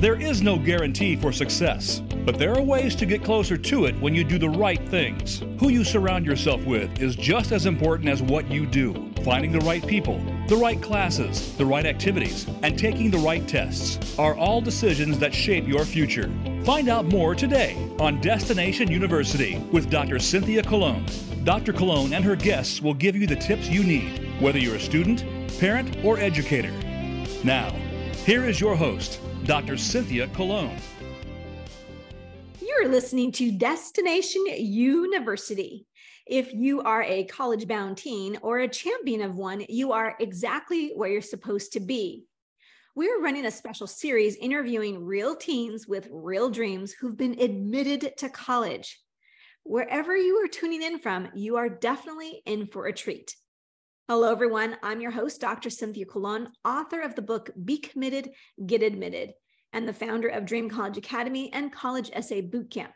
There is no guarantee for success, but there are ways to get closer to it when you do the right things. Who you surround yourself with is just as important as what you do. Finding the right people, the right classes, the right activities, and taking the right tests are all decisions that shape your future. Find out more today on Destination University with Dr. Cynthia Colon. Dr. Colon and her guests will give you the tips you need, whether you're a student, parent, or educator. Now, here is your host, Dr. Cynthia Colon. You're listening to Destination University. If you are a college bound teen or a champion of one, you are exactly where you're supposed to be. We're running a special series interviewing real teens with real dreams who've been admitted to college. Wherever you are tuning in from, you are definitely in for a treat. Hello, everyone. I'm your host, Dr. Cynthia Colon, author of the book Be Committed, Get Admitted, and the founder of Dream College Academy and College Essay Bootcamp.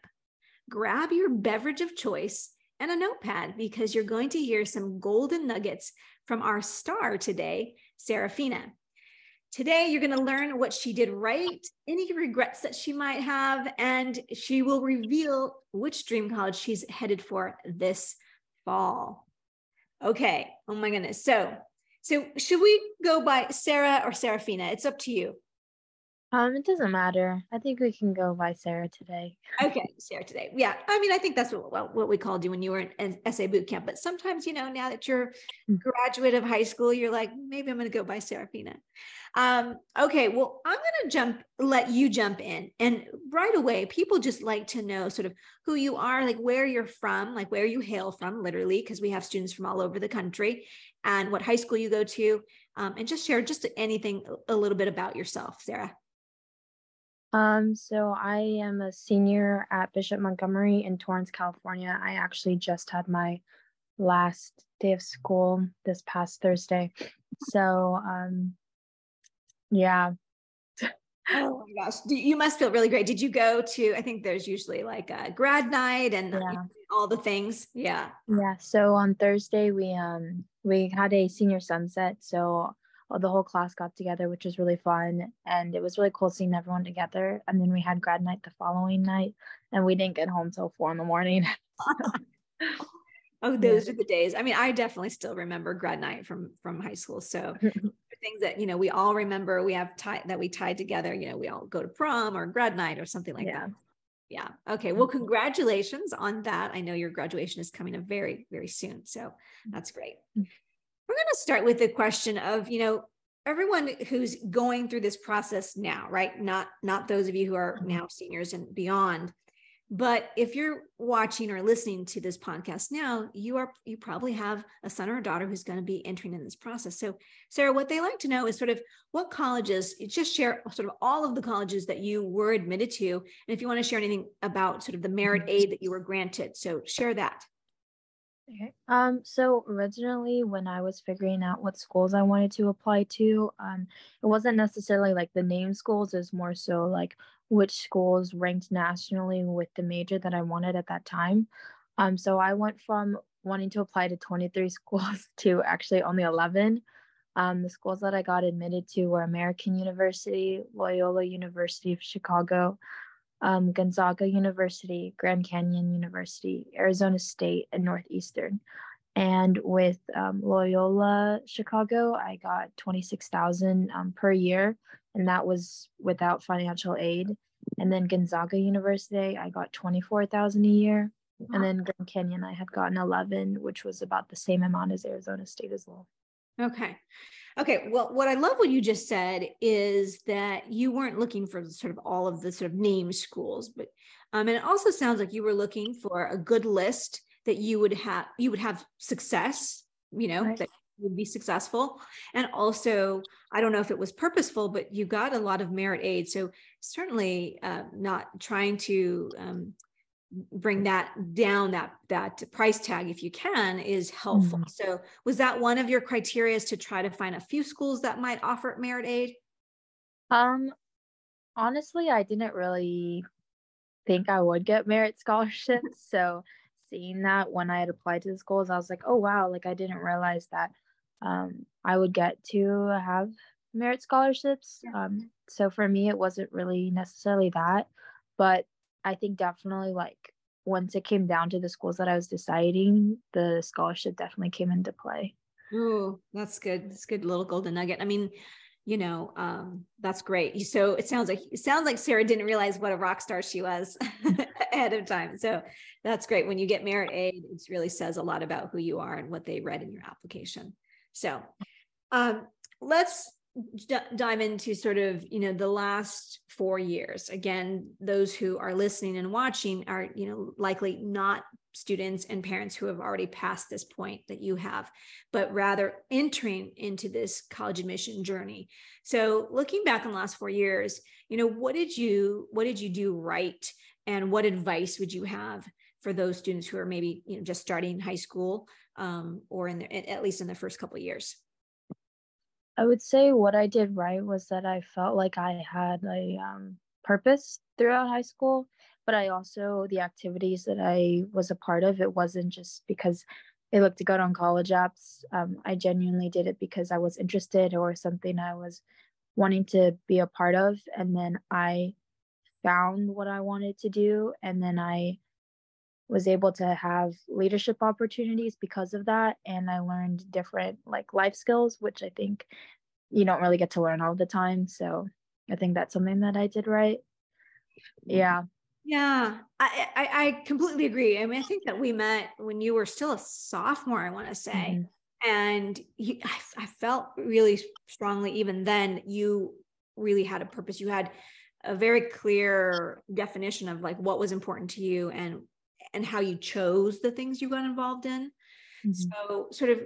Grab your beverage of choice and a notepad because you're going to hear some golden nuggets from our star today, Saraphina. Today, you're going to learn what she did right, any regrets that she might have, and she will reveal which dream college she's headed for this fall. Okay. Oh my goodness. So, so should we go by Sarah or Saraphina? It's up to you. Um, it doesn't matter. I think we can go by Sarah today. Okay, Sarah today. Yeah, I mean, I think that's what what we called you when you were in essay boot camp. But sometimes, you know, now that you're mm. graduate of high school, you're like, maybe I'm going to go by Saraphina. Um, okay, well, I'm going to jump, let you jump in, and right away, people just like to know sort of who you are, like where you're from, like where you hail from, literally, because we have students from all over the country, and what high school you go to, um, and just share just anything a little bit about yourself, Sarah. Um, so I am a senior at Bishop Montgomery in Torrance, California. I actually just had my last day of school this past Thursday. So um yeah. oh my gosh. You must feel really great. Did you go to I think there's usually like a grad night and yeah. all the things. Yeah. Yeah. So on Thursday we um we had a senior sunset. So Uh, the whole class got together, which was really fun. And it was really cool seeing everyone together. And then we had grad night the following night, and we didn't get home till four in the morning. oh, those yeah. are the days. I mean, I definitely still remember grad night from from high school. So mm-hmm. things that you know we all remember. We have tied that we tied together. You know, we all go to prom or grad night or something like yeah. that. Yeah. Okay. Well, mm-hmm. congratulations on that. I know your graduation is coming up very, very soon. So mm-hmm. that's great. Mm-hmm. We're going to start with the question of, you know, everyone who's going through this process now, right? Not not those of you who are mm-hmm. now seniors and beyond. But if you're watching or listening to this podcast now, you are you probably have a son or a daughter who's going to be entering in this process. So, Sarah, what they like to know is sort of what colleges, just share sort of all of the colleges that you were admitted to. And if you want to share anything about sort of the merit mm-hmm. aid that you were granted, so share that. Okay. Um, so originally when I was figuring out what schools I wanted to apply to, um, it wasn't necessarily like the name schools, it was more so like which schools ranked nationally with the major that I wanted at that time. Um, so I went from wanting to apply to 23 schools to actually only 11. Um, the schools that I got admitted to were American University, Loyola University of Chicago, um, Gonzaga University, Grand Canyon University, Arizona State, and Northeastern. And with um, Loyola Chicago, I got 26,000 um, per year, and that was without financial aid. And then Gonzaga University, I got 24,000 a year. And then Grand Canyon, I had gotten 11, which was about the same amount as Arizona State as well. Okay. Okay. Well, what I love what you just said is that you weren't looking for sort of all of the sort of name schools, but um, and it also sounds like you were looking for a good list that you would have you would have success, you know, right. that would be successful. And also, I don't know if it was purposeful, but you got a lot of merit aid. So certainly uh, not trying to um, bring that down that that price tag if you can is helpful mm-hmm. so was that one of your criteria to try to find a few schools that might offer merit aid um honestly i didn't really think i would get merit scholarships so seeing that when i had applied to the schools i was like oh wow like i didn't realize that um i would get to have merit scholarships. Um, so for me, it wasn't really necessarily that, but I think definitely like once it came down to the schools that I was deciding, the scholarship definitely came into play. Oh, that's good. That's good little golden nugget. I mean, you know, um, that's great. So it sounds like it sounds like Sarah didn't realize what a rock star she was ahead of time. So that's great. When you get merit aid, it really says a lot about who you are and what they read in your application. So um, let's d- dive into sort of you know the last four years. Again those who are listening and watching are you know likely not students and parents who have already passed this point that you have but rather entering into this college admission journey. So looking back on the last four years you know what did you what did you do right? And what advice would you have for those students who are maybe you know just starting high school um, or in the, at least in the first couple years I would say what I did right was that I felt like I had a um, purpose throughout high school, but I also, the activities that I was a part of, it wasn't just because it looked good on college apps. Um, I genuinely did it because I was interested or something I was wanting to be a part of. And then I found what I wanted to do. And then I was able to have leadership opportunities because of that and i learned different like life skills which i think you don't really get to learn all the time so i think that's something that i did right. Yeah. Yeah i i, I completely agree i mean i think that we met when you were still a sophomore i want to say mm-hmm. and you, I, I felt really strongly even then you really had a purpose you had a very clear definition of like what was important to you and and how you chose the things you got involved in. Mm-hmm. So, sort of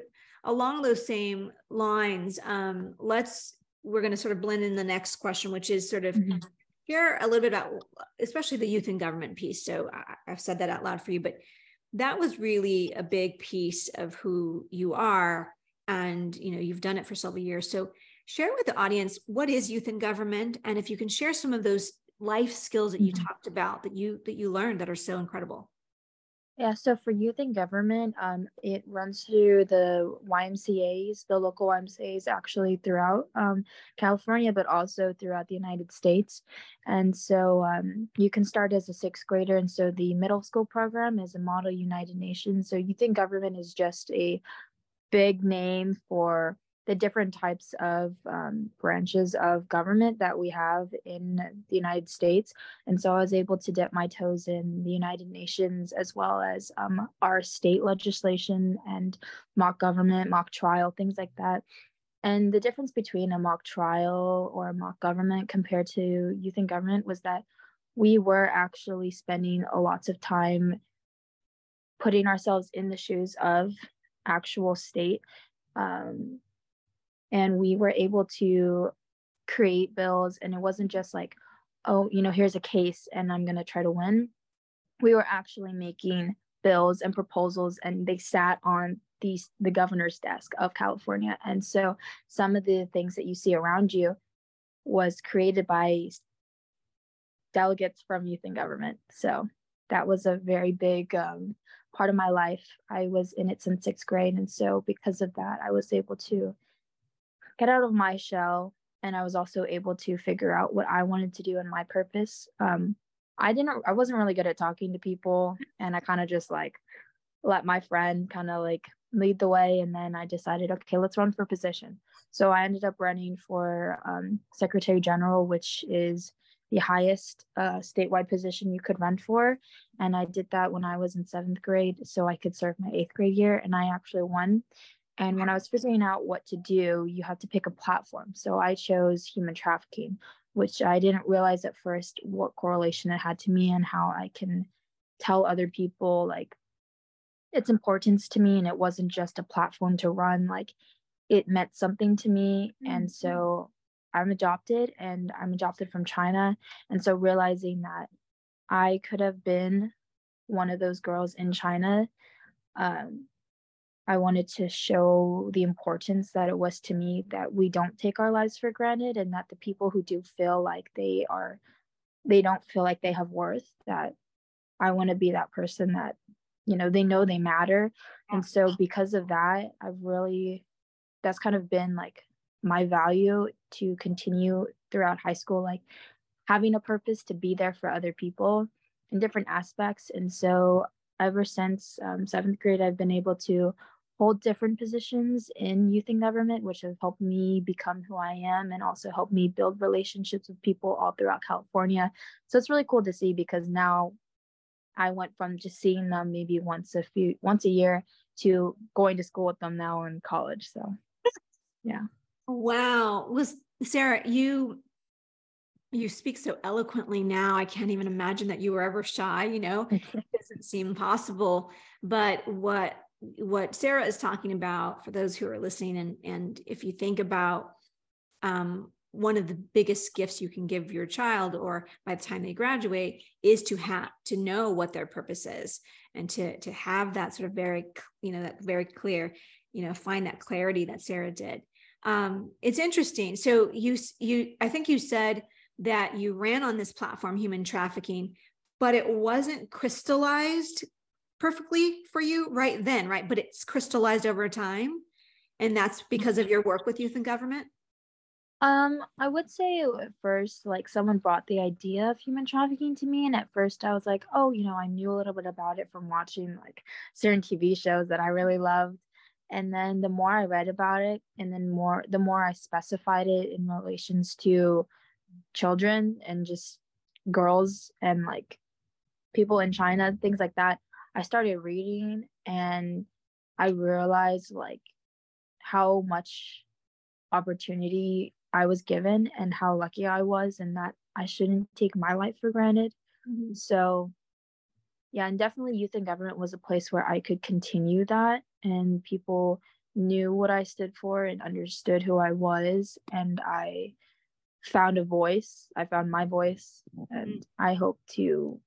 along those same lines, um, let's we're going to sort of blend in the next question, which is sort of mm-hmm. share a little bit about, especially the youth and government piece. So I, I've said that out loud for you, but that was really a big piece of who you are, and you know you've done it for several years. So share with the audience what is youth and government, and if you can share some of those life skills that you mm-hmm. talked about that you that you learned that are so incredible. Yeah, so for youth in government, um, it runs through the YMCA's, the local YMCA's actually throughout um, California, but also throughout the United States. And so um, you can start as a sixth grader. And so the middle school program is a model United Nations. So youth in government is just a big name for the different types of um, branches of government that we have in the United States. And so I was able to dip my toes in the United Nations as well as um, our state legislation and mock government, mock trial, things like that. And the difference between a mock trial or a mock government compared to youth in government was that we were actually spending a lots of time putting ourselves in the shoes of actual state um, and we were able to create bills and it wasn't just like oh you know here's a case and i'm going to try to win. We were actually making bills and proposals and they sat on these the governor's desk of california. And so some of the things that you see around you was created by delegates from youth and government. So that was a very big um, part of my life. I was in it since sixth grade and so because of that i was able to get out of my shell and i was also able to figure out what i wanted to do and my purpose. Um, i didn't i wasn't really good at talking to people and i kind of just like let my friend kind of like lead the way and then i decided okay let's run for position. So i ended up running for um, secretary general which is the highest uh, statewide position you could run for and i did that when i was in seventh grade so i could serve my eighth grade year and i actually won and when I was figuring out what to do, you have to pick a platform. So I chose human trafficking, which I didn't realize at first what correlation it had to me and how I can tell other people like its importance to me. And it wasn't just a platform to run, like it meant something to me. Mm-hmm. And so I'm adopted and I'm adopted from China. And so realizing that I could have been one of those girls in China um, I wanted to show the importance that it was to me that we don't take our lives for granted and that the people who do feel like they are they don't feel like they have worth that I want to be that person that you know they know they matter and so because of that I've really that's kind of been like my value to continue throughout high school, like having a purpose to be there for other people in different aspects. And so ever since um, seventh grade, I've been able to hold different positions in youth and government, which have helped me become who I am and also helped me build relationships with people all throughout California. So it's really cool to see because now I went from just seeing them maybe once a few once a year to going to school with them now in college. So yeah. Wow. Was Sarah, you you speak so eloquently now. I can't even imagine that you were ever shy, you know. it doesn't seem possible. But what what Sarah is talking about for those who are listening, and and if you think about um, one of the biggest gifts you can give your child, or by the time they graduate, is to have to know what their purpose is, and to to have that sort of very you know that very clear, you know, find that clarity that Sarah did. Um, it's interesting. So you you I think you said that you ran on this platform, human trafficking, but it wasn't crystallized perfectly for you right then, right? But it's crystallized over time. And that's because of your work with youth and government? Um, I would say at first, like someone brought the idea of human trafficking to me, and at first I was like, oh, you know, I knew a little bit about it from watching like certain TV shows that I really loved. And then the more I read about it, and then more the more I specified it in relations to children and just girls and like people in China, things like that, I started reading and I realized like how much opportunity I was given and how lucky I was and that I shouldn't take my life for granted. Mm-hmm. So yeah, and definitely youth and government was a place where I could continue that and people knew what I stood for and understood who I was and I found a voice. I found my voice, and mm-hmm. I hope to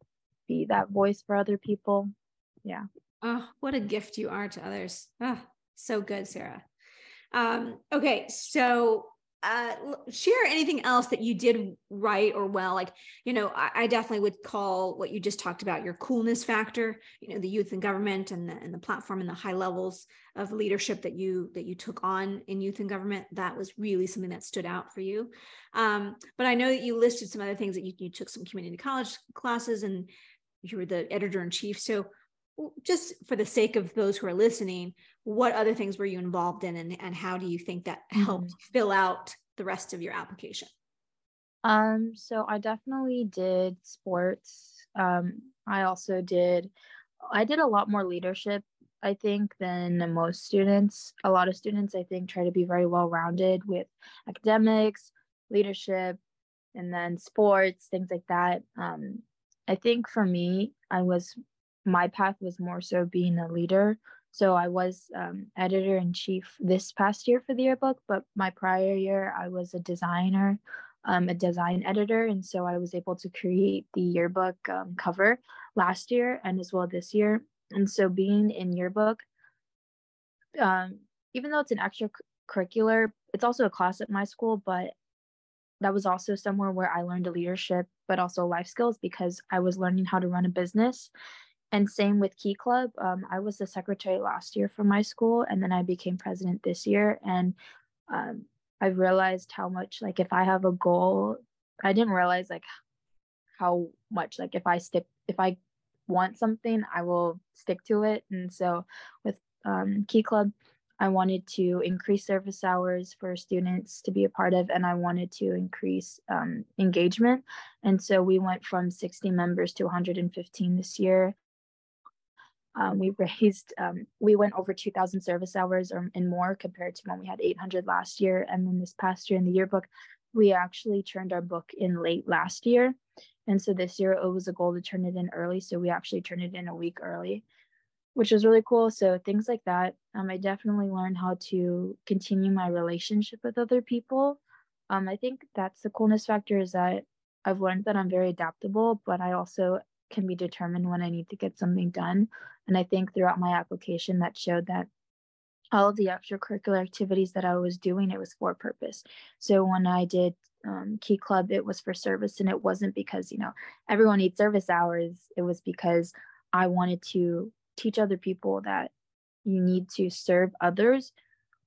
be that voice for other people. Yeah. Oh, what a gift you are to others. Oh, so good, Sarah. Um, okay, so uh, share anything else that you did right or well. Like, you know, I, I, definitely would call what you just talked about your coolness factor. You know, the youth and government and the and the platform and the high levels of leadership that you that you took on in youth and government. That was really something that stood out for you. Um, but I know that you listed some other things that you, you took some community college classes and you were the editor in chief. So just for the sake of those who are listening, what other things were you involved in and, and how do you think that helped mm-hmm. fill out the rest of your application? Um, so I definitely did sports. Um, I also did, I did a lot more leadership, I think, than most students. A lot of students, I think, try to be very well rounded with academics, leadership, and then sports, things like that. Um, I think for me, I was my path was more so being a leader. So I was um, editor in chief this past year for the yearbook, but my prior year I was a designer, um, a design editor, and so I was able to create the yearbook um, cover last year and as well this year. And so being in yearbook, um, even though it's an extracurricular, it's also a class at my school, but that was also somewhere where I learned leadership, but also life skills because I was learning how to run a business and same with Key Club. Um, I was the secretary last year for my school, and then I became president this year. And um, I realized how much, like, if I have a goal, I didn't realize like how much, like, if I stick, if I want something, I will stick to it. And so with um, Key Club, I wanted to increase service hours for students to be a part of, and I wanted to increase um, engagement. And so we went from 60 members to 115 this year. Um, we raised, um, we went over 2,000 service hours or, and more compared to when we had 800 last year. And then this past year in the yearbook, we actually turned our book in late last year. And so this year it was a goal to turn it in early. So we actually turned it in a week early, which was really cool. So things like that. Um, I definitely learned how to continue my relationship with other people. Um, I think that's the coolness factor is that I've learned that I'm very adaptable, but I also can be determined when I need to get something done. And I think throughout my application, that showed that all of the extracurricular activities that I was doing, it was for purpose. So when I did um, Key Club, it was for service, and it wasn't because you know everyone needs service hours. It was because I wanted to teach other people that you need to serve others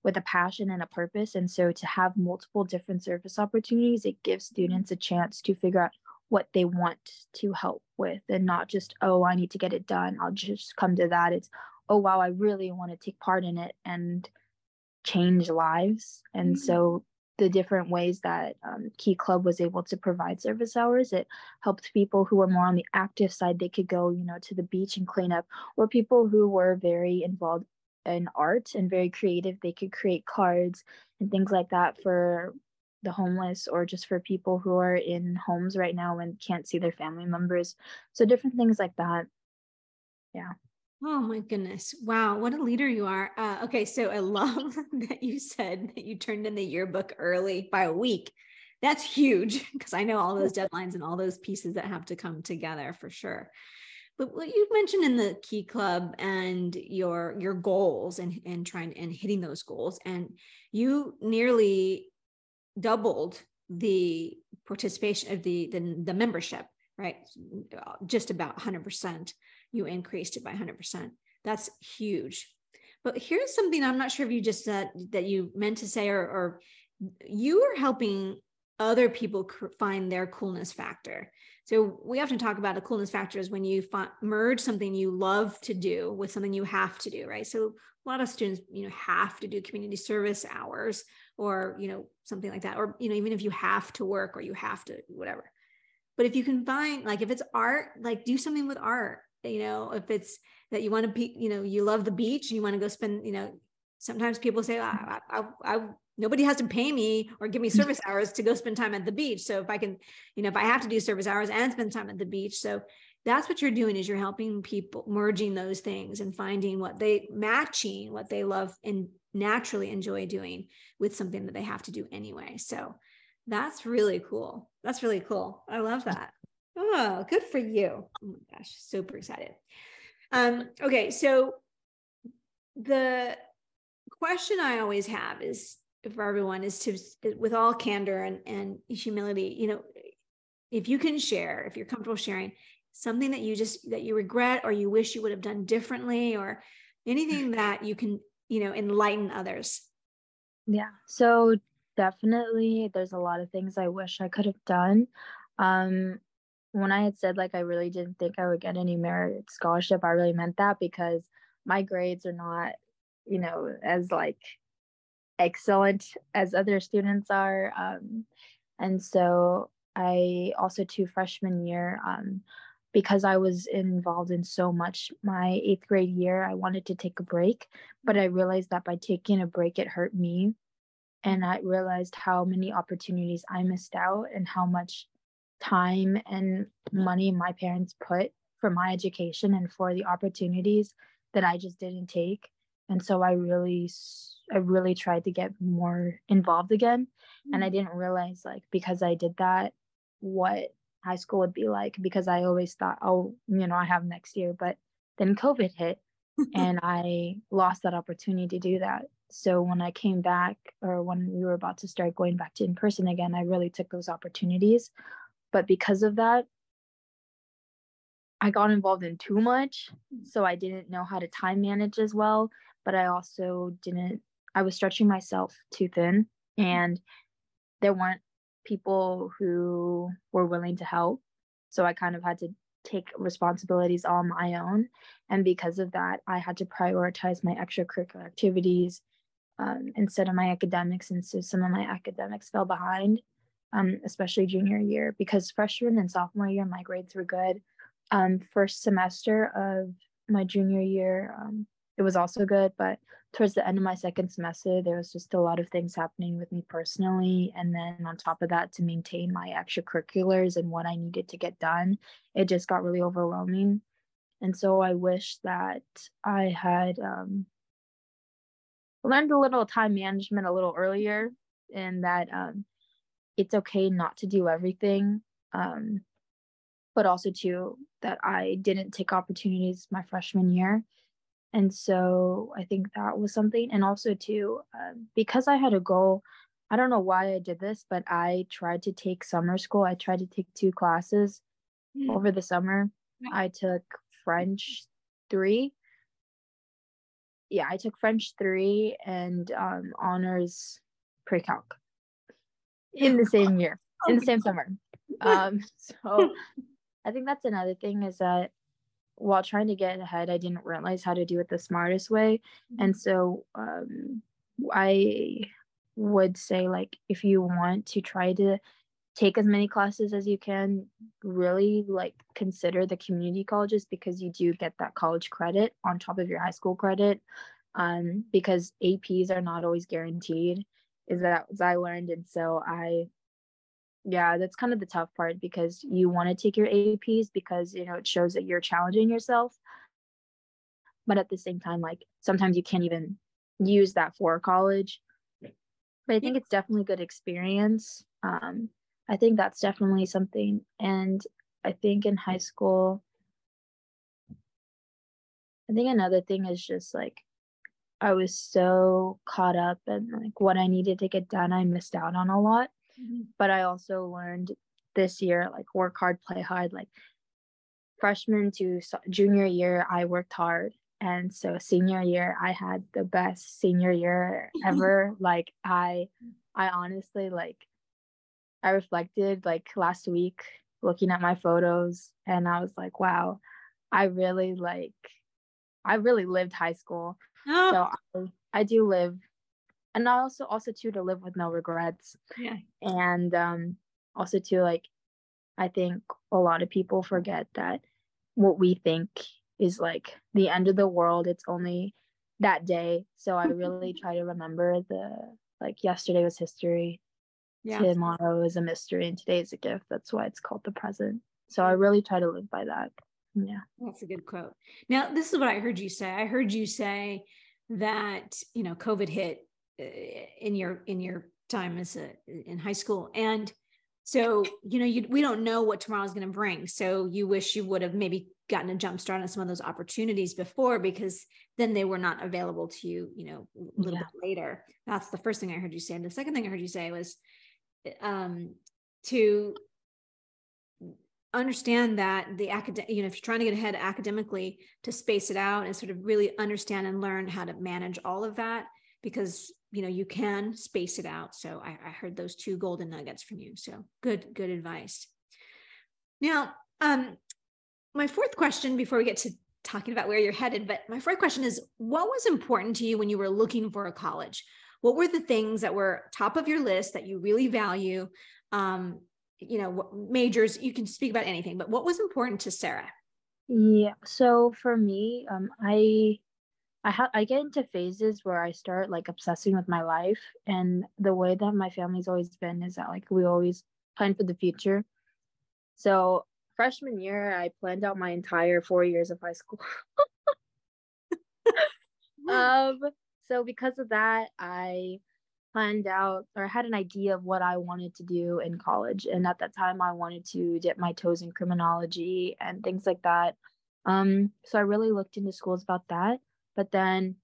with a passion and a purpose. And so to have multiple different service opportunities, it gives students a chance to figure out what they want to help with and not just, oh, I need to get it done. I'll just come to that. It's, oh, wow, I really want to take part in it and change lives. And mm-hmm. so the different ways that um, Key Club was able to provide service hours. It helped people who were more on the active side, they could go, you know, to the beach and clean up, or people who were very involved in art and very creative, they could create cards and things like that for the homeless or just for people who are in homes right now and can't see their family members. So different things like that. Yeah. Oh my goodness. Wow. What a leader you are. Uh, okay. So I love that you said that you turned in the yearbook early by a week. That's huge because I know all those deadlines and all those pieces that have to come together for sure. But what you mentioned in the key club and your your goals and and trying and hitting those goals and you nearly doubled the participation of the the, the membership right just about 100% you increased it by 100%. That's huge. But here's something I'm not sure if you just said that you meant to say, or, or you are helping other people find their coolness factor. So we often talk about a coolness factor is when you merge something you love to do with something you have to do, right? So a lot of students, you know, have to do community service hours or, you know, something like that. Or, you know, even if you have to work or you have to, whatever. But if you can find, like, if it's art, like do something with art you know if it's that you want to be you know you love the beach and you want to go spend you know sometimes people say ah, mm-hmm. I, I, I, nobody has to pay me or give me service hours to go spend time at the beach so if i can you know if i have to do service hours and spend time at the beach so that's what you're doing is you're helping people merging those things and finding what they matching what they love and naturally enjoy doing with something that they have to do anyway so that's really cool that's really cool i love that Oh, good for you. Oh my gosh, super excited. Um, okay, so the question I always have is for everyone is to with all candor and, and humility, you know, if you can share, if you're comfortable sharing something that you just that you regret or you wish you would have done differently or anything that you can, you know, enlighten others. Yeah. So definitely there's a lot of things I wish I could have done. Um, when I had said like I really didn't think I would get any merit scholarship, I really meant that because my grades are not, you know, as like excellent as other students are. Um, and so I also to freshman year, um, because I was involved in so much my eighth grade year, I wanted to take a break, but I realized that by taking a break, it hurt me. And I realized how many opportunities I missed out and how much time and money my parents put for my education and for the opportunities that I just didn't take. And so I really, I really tried to get more involved again. And I mm. didn't realize, like, because I did that, what high school would be like, because I always thought, oh, you know, I have next year. But then COVID hit and I lost that opportunity to do that. So when I came back, or when we were about to start going back to in person again, I really took those opportunities. But because of that, I got involved in too much. Mm. So I didn't know how to time manage as well. But I also didn't, I was stretching myself too thin. Mm. And there weren't people who were willing to help. So I kind of had to take responsibilities on my own. And because of that, I had to prioritize my extracurricular activities um, instead of my academics. And so some of my academics fell behind um, especially junior year, because freshman and sophomore year, my grades were good. Um, first semester of my junior year, um, it was also good, but towards the end of my second semester, there was just a lot of things happening with me personally. And then on top of that, to maintain my extracurriculars and what I needed to get done, it just got really overwhelming. And so I wish that I had um, learned a little time management a little earlier and that um, it's okay not to do everything um, but also too that i didn't take opportunities my freshman year and so i think that was something and also too um, because i had a goal i don't know why i did this but i tried to take summer school i tried to take two classes mm. over the summer i took french three yeah, I took French three and um, honors pre-calc in the same year, in the same summer. Um, so I think that's another thing is that while trying to get ahead, I didn't realize how to do it the smartest way. Mm-hmm. And so um, I would say, like, if you want to try to take as many classes as you can, really like consider the community colleges because you do get that college credit on top of your high school credit. Um, because APs are not always guaranteed, is that as I learned. And so I yeah that's kind of the tough part because you want to take your aps because you know it shows that you're challenging yourself. But at the same time like sometimes you can't even use that for college. But i think it's definitely a good experience. Um, i think that's definitely something and i think in high school i think another thing is just like i was so caught up in like what i needed to get done i missed out on a lot Mm-hmm. But I also learned this year, like work hard, play hard. Like freshman to junior year, I worked hard. And so senior year, I had the best senior year ever. like I, I honestly like, I reflected like last week looking at my photos and I was like, wow, I really like, I really lived high school. Oh. So I, I do live and also also too to live with no regrets. Yeah. And um also too like i think a lot of people forget that what we think is like the end of the world. It's only that day. So i really try to remember the like yesterday was history. Yeah. tomorrow is a mystery and today is a gift. That's why it's called the present. So i really try to live by that. Yeah. That's a good quote. Now this is what i heard you say. I heard you say that you know covid hit in your in your time as a in high school. And so you know you, we don't know what tomorrow is going to bring. So you wish you would have maybe gotten a jump start on some of those opportunities before because then they were not available to you you know a little yeah. bit later. That's the first thing i heard you say. And the second thing i heard you say was um to understand that the academic you know if you're trying to get ahead academically to space it out and sort of really understand and learn how to manage all of that because you know you can space it out. So I, I, heard those two golden nuggets from you. So good good advice. Now um my fourth question before we get to talking about where you're headed but my fourth question is what was important to you when you were looking for a college? What were the things that were top of your list that you really value? Um you know majors you can speak about anything but what was important to sarah? Yeah so for me um i I have I get into phases where I start like obsessing with my life and the way that my family's always been is that like we always plan for the future. So freshman year I planned out my entire 4 years of high school. um so because of that I planned out or had an idea of what I wanted to do in college and at that time I wanted to dip my toes in criminology and things like that. Um so I really looked into schools about that but then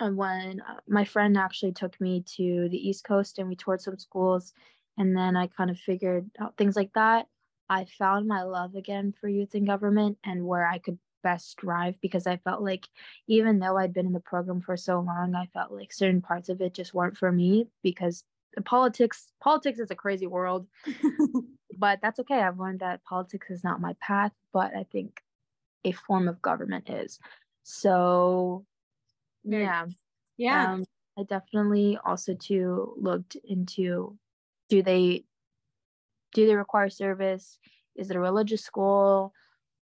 and uh, when uh, my friend actually took me to the East Coast and we toured some schools, and then I kind of figured out things like that. I found my love again for youth and government and where I could best thrive because I felt like even though I'd been in the program for so long, I felt like certain parts of it just weren't for me because politics politics is a crazy world. but that's okay. I've learned that politics is not my path, but I think a form of government is. So yeah. Yeah. Um, I definitely also too looked into do they do they require service? Is it a religious school?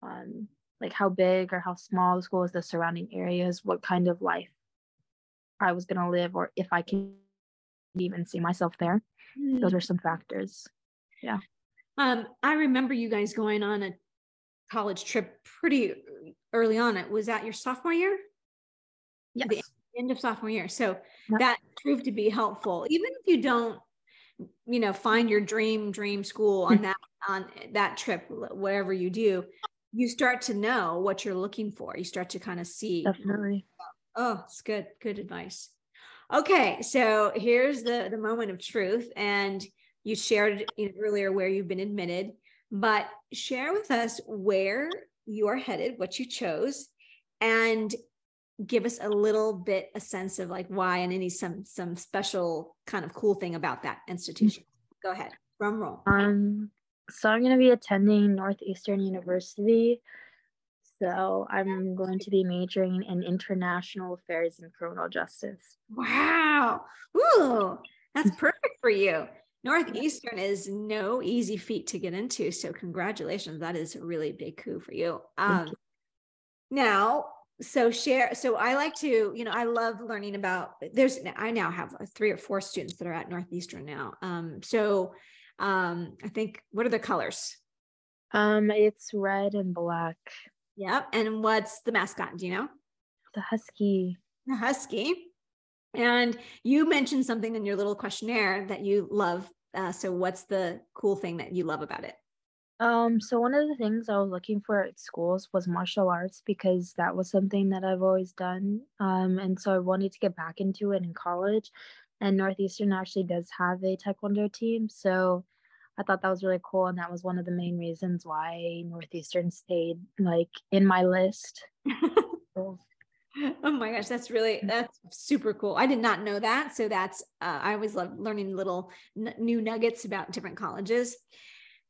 Um, like how big or how small the school is, the surrounding areas, what kind of life I was gonna live, or if I can even see myself there. Mm. Those are some factors. Yeah. Um, I remember you guys going on a college trip pretty early on. It was that your sophomore year? Yes. The end of sophomore year. So yep. that proved to be helpful. Even if you don't, you know, find your dream dream school on mm-hmm. that on that trip, whatever you do, you start to know what you're looking for. You start to kind of see. Definitely. Oh, it's good. Good advice. Okay, so here's the the moment of truth, and you shared earlier where you've been admitted, but share with us where you are headed, what you chose, and give us a little bit a sense of like why and any some some special kind of cool thing about that institution. Go ahead. Drum roll. Um, so I'm going to be attending Northeastern University. So I'm going to be majoring in international affairs and criminal justice. Wow. Ooh, that's perfect for you. Northeastern is no easy feat to get into. So congratulations. That is a really big coup for you. Um, you. Now, so share. So I like to, you know, I love learning about, there's, I now have three or four students that are at Northeastern now. Um, so um, I think, what are the colors? Um, it's red and black. Yep. And what's the mascot? Do you know? The husky. The husky. And you mentioned something in your little questionnaire that you love. Uh, so, what's the cool thing that you love about it? Um, so one of the things I was looking for at schools was martial arts because that was something that I've always done. Um, and so I wanted to get back into it in college. And Northeastern actually does have a taekwondo team. So I thought that was really cool. And that was one of the main reasons why Northeastern stayed like in my list. oh my gosh that's really mm. that's super cool. I did not know that. So that's uh, i always love learning little n- new nuggets about different colleges.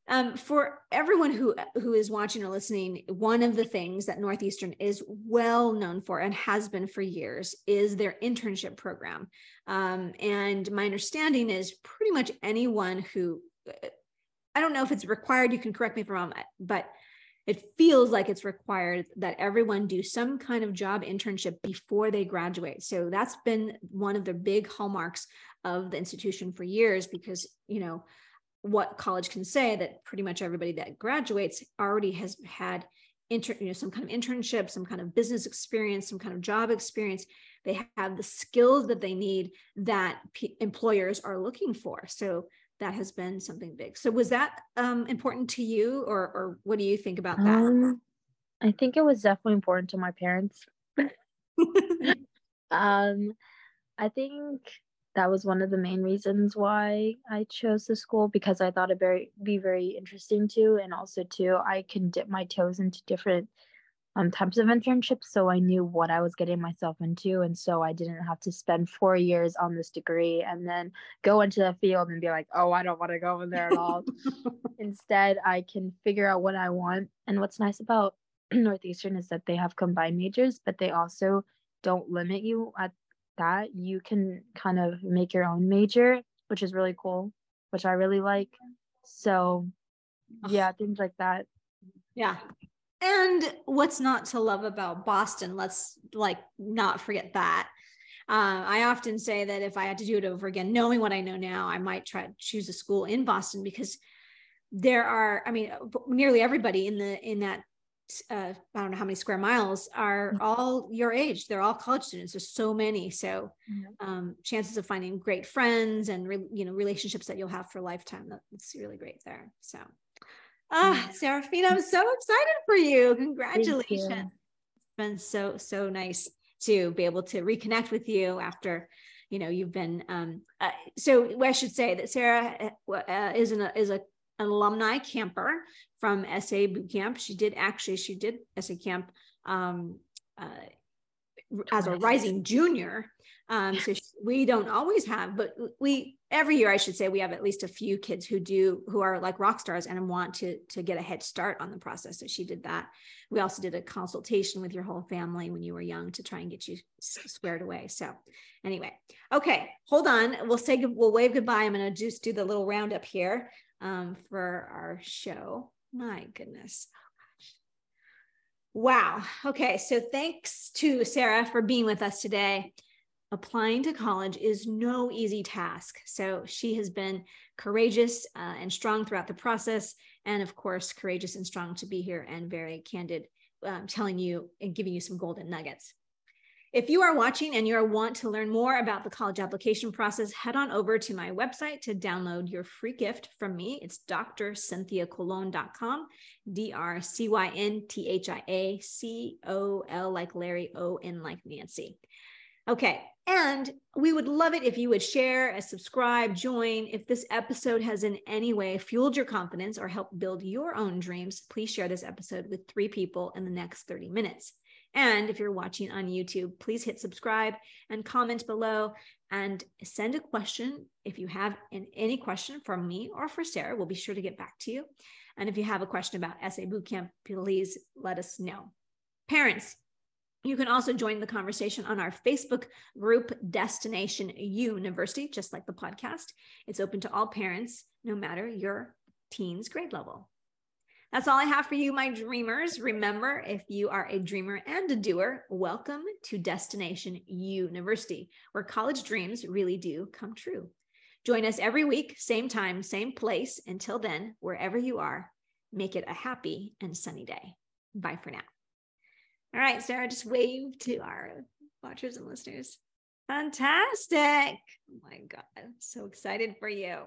Um, for everyone who who is watching or listening one of the things that northeastern is well known for and has been for years is their internship program. Um, and my understanding is pretty much anyone who uh, i don't know if it's required you can correct me if i'm wrong but it feels like it's required that everyone do some kind of job internship before they graduate. So that's been one of the big hallmarks of the institution for years because, you know, what college can say that pretty much everybody that graduates already has had inter, you know, some kind of internship, some kind of business experience, some kind of job experience. They have the skills that they need that p- employers are looking for. So that has been something big. So was that um, important to you, or or what do you think about that? Um, I think it was definitely important to my parents. um, I think that was one of the main reasons why I chose the school because I thought it very be very interesting too, and also too I can dip my toes into different um, types of internships so i knew what i was getting myself into and so i didn't have to spend four years on this degree and then go into the field and be like oh i don't want to go in there at all. Instead i can figure out what i want and what's nice about northeastern is that they have combined majors but they also don't limit you at that. You can kind of make your own major which is really cool which i really like. So yeah things like that. Yeah and what's not to love about Boston? Let's like not forget that. Uh, I often say that if I had to do it over again, knowing what I know now, I might try to choose a school in Boston because there are, I mean, nearly everybody in the in that uh, I don't know how many square miles are mm-hmm. all your age. They're all college students. There's so many. So mm-hmm. um, chances of finding great friends and re- you know relationships that you'll have for a lifetime. That's really great there. So Ah, oh, Saraphina, I'm so excited for you. Congratulations. You. It's been so, so nice to be able to reconnect with you after, you know, you've been, um, uh, so I should say that Sarah uh, uh is an, is a, an alumni camper from essay boot camp. She did actually, she did essay camp, um, uh, as a rising junior. Um, so we don't always have, but we every year I should say we have at least a few kids who do who are like rock stars and want to to get a head start on the process. So she did that. We also did a consultation with your whole family when you were young to try and get you squared away. So anyway, okay, hold on. We'll say we'll wave goodbye. I'm going to just do the little roundup here um, for our show. My goodness. Wow. Okay. So thanks to Sarah for being with us today. Applying to college is no easy task. So she has been courageous uh, and strong throughout the process. And of course, courageous and strong to be here and very candid, um, telling you and giving you some golden nuggets. If you are watching and you want to learn more about the college application process, head on over to my website to download your free gift from me. It's drcynthiacolon.com, D R C Y N T H I A C O L like Larry, O N like Nancy. Okay. And we would love it if you would share, uh, subscribe, join. If this episode has in any way fueled your confidence or helped build your own dreams, please share this episode with three people in the next 30 minutes. And if you're watching on YouTube, please hit subscribe and comment below and send a question. If you have an, any question from me or for Sarah, we'll be sure to get back to you. And if you have a question about Essay Bootcamp, please let us know. Parents, you can also join the conversation on our Facebook group, Destination University, just like the podcast. It's open to all parents, no matter your teen's grade level. That's all I have for you, my dreamers. Remember, if you are a dreamer and a doer, welcome to Destination University, where college dreams really do come true. Join us every week, same time, same place. Until then, wherever you are, make it a happy and sunny day. Bye for now. All right, Sarah, just wave to our watchers and listeners. Fantastic. Oh my God, so excited for you.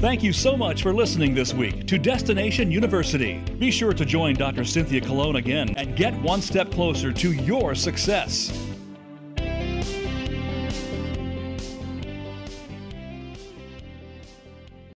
Thank you so much for listening this week to Destination University. Be sure to join Dr. Cynthia Colon again and get one step closer to your success.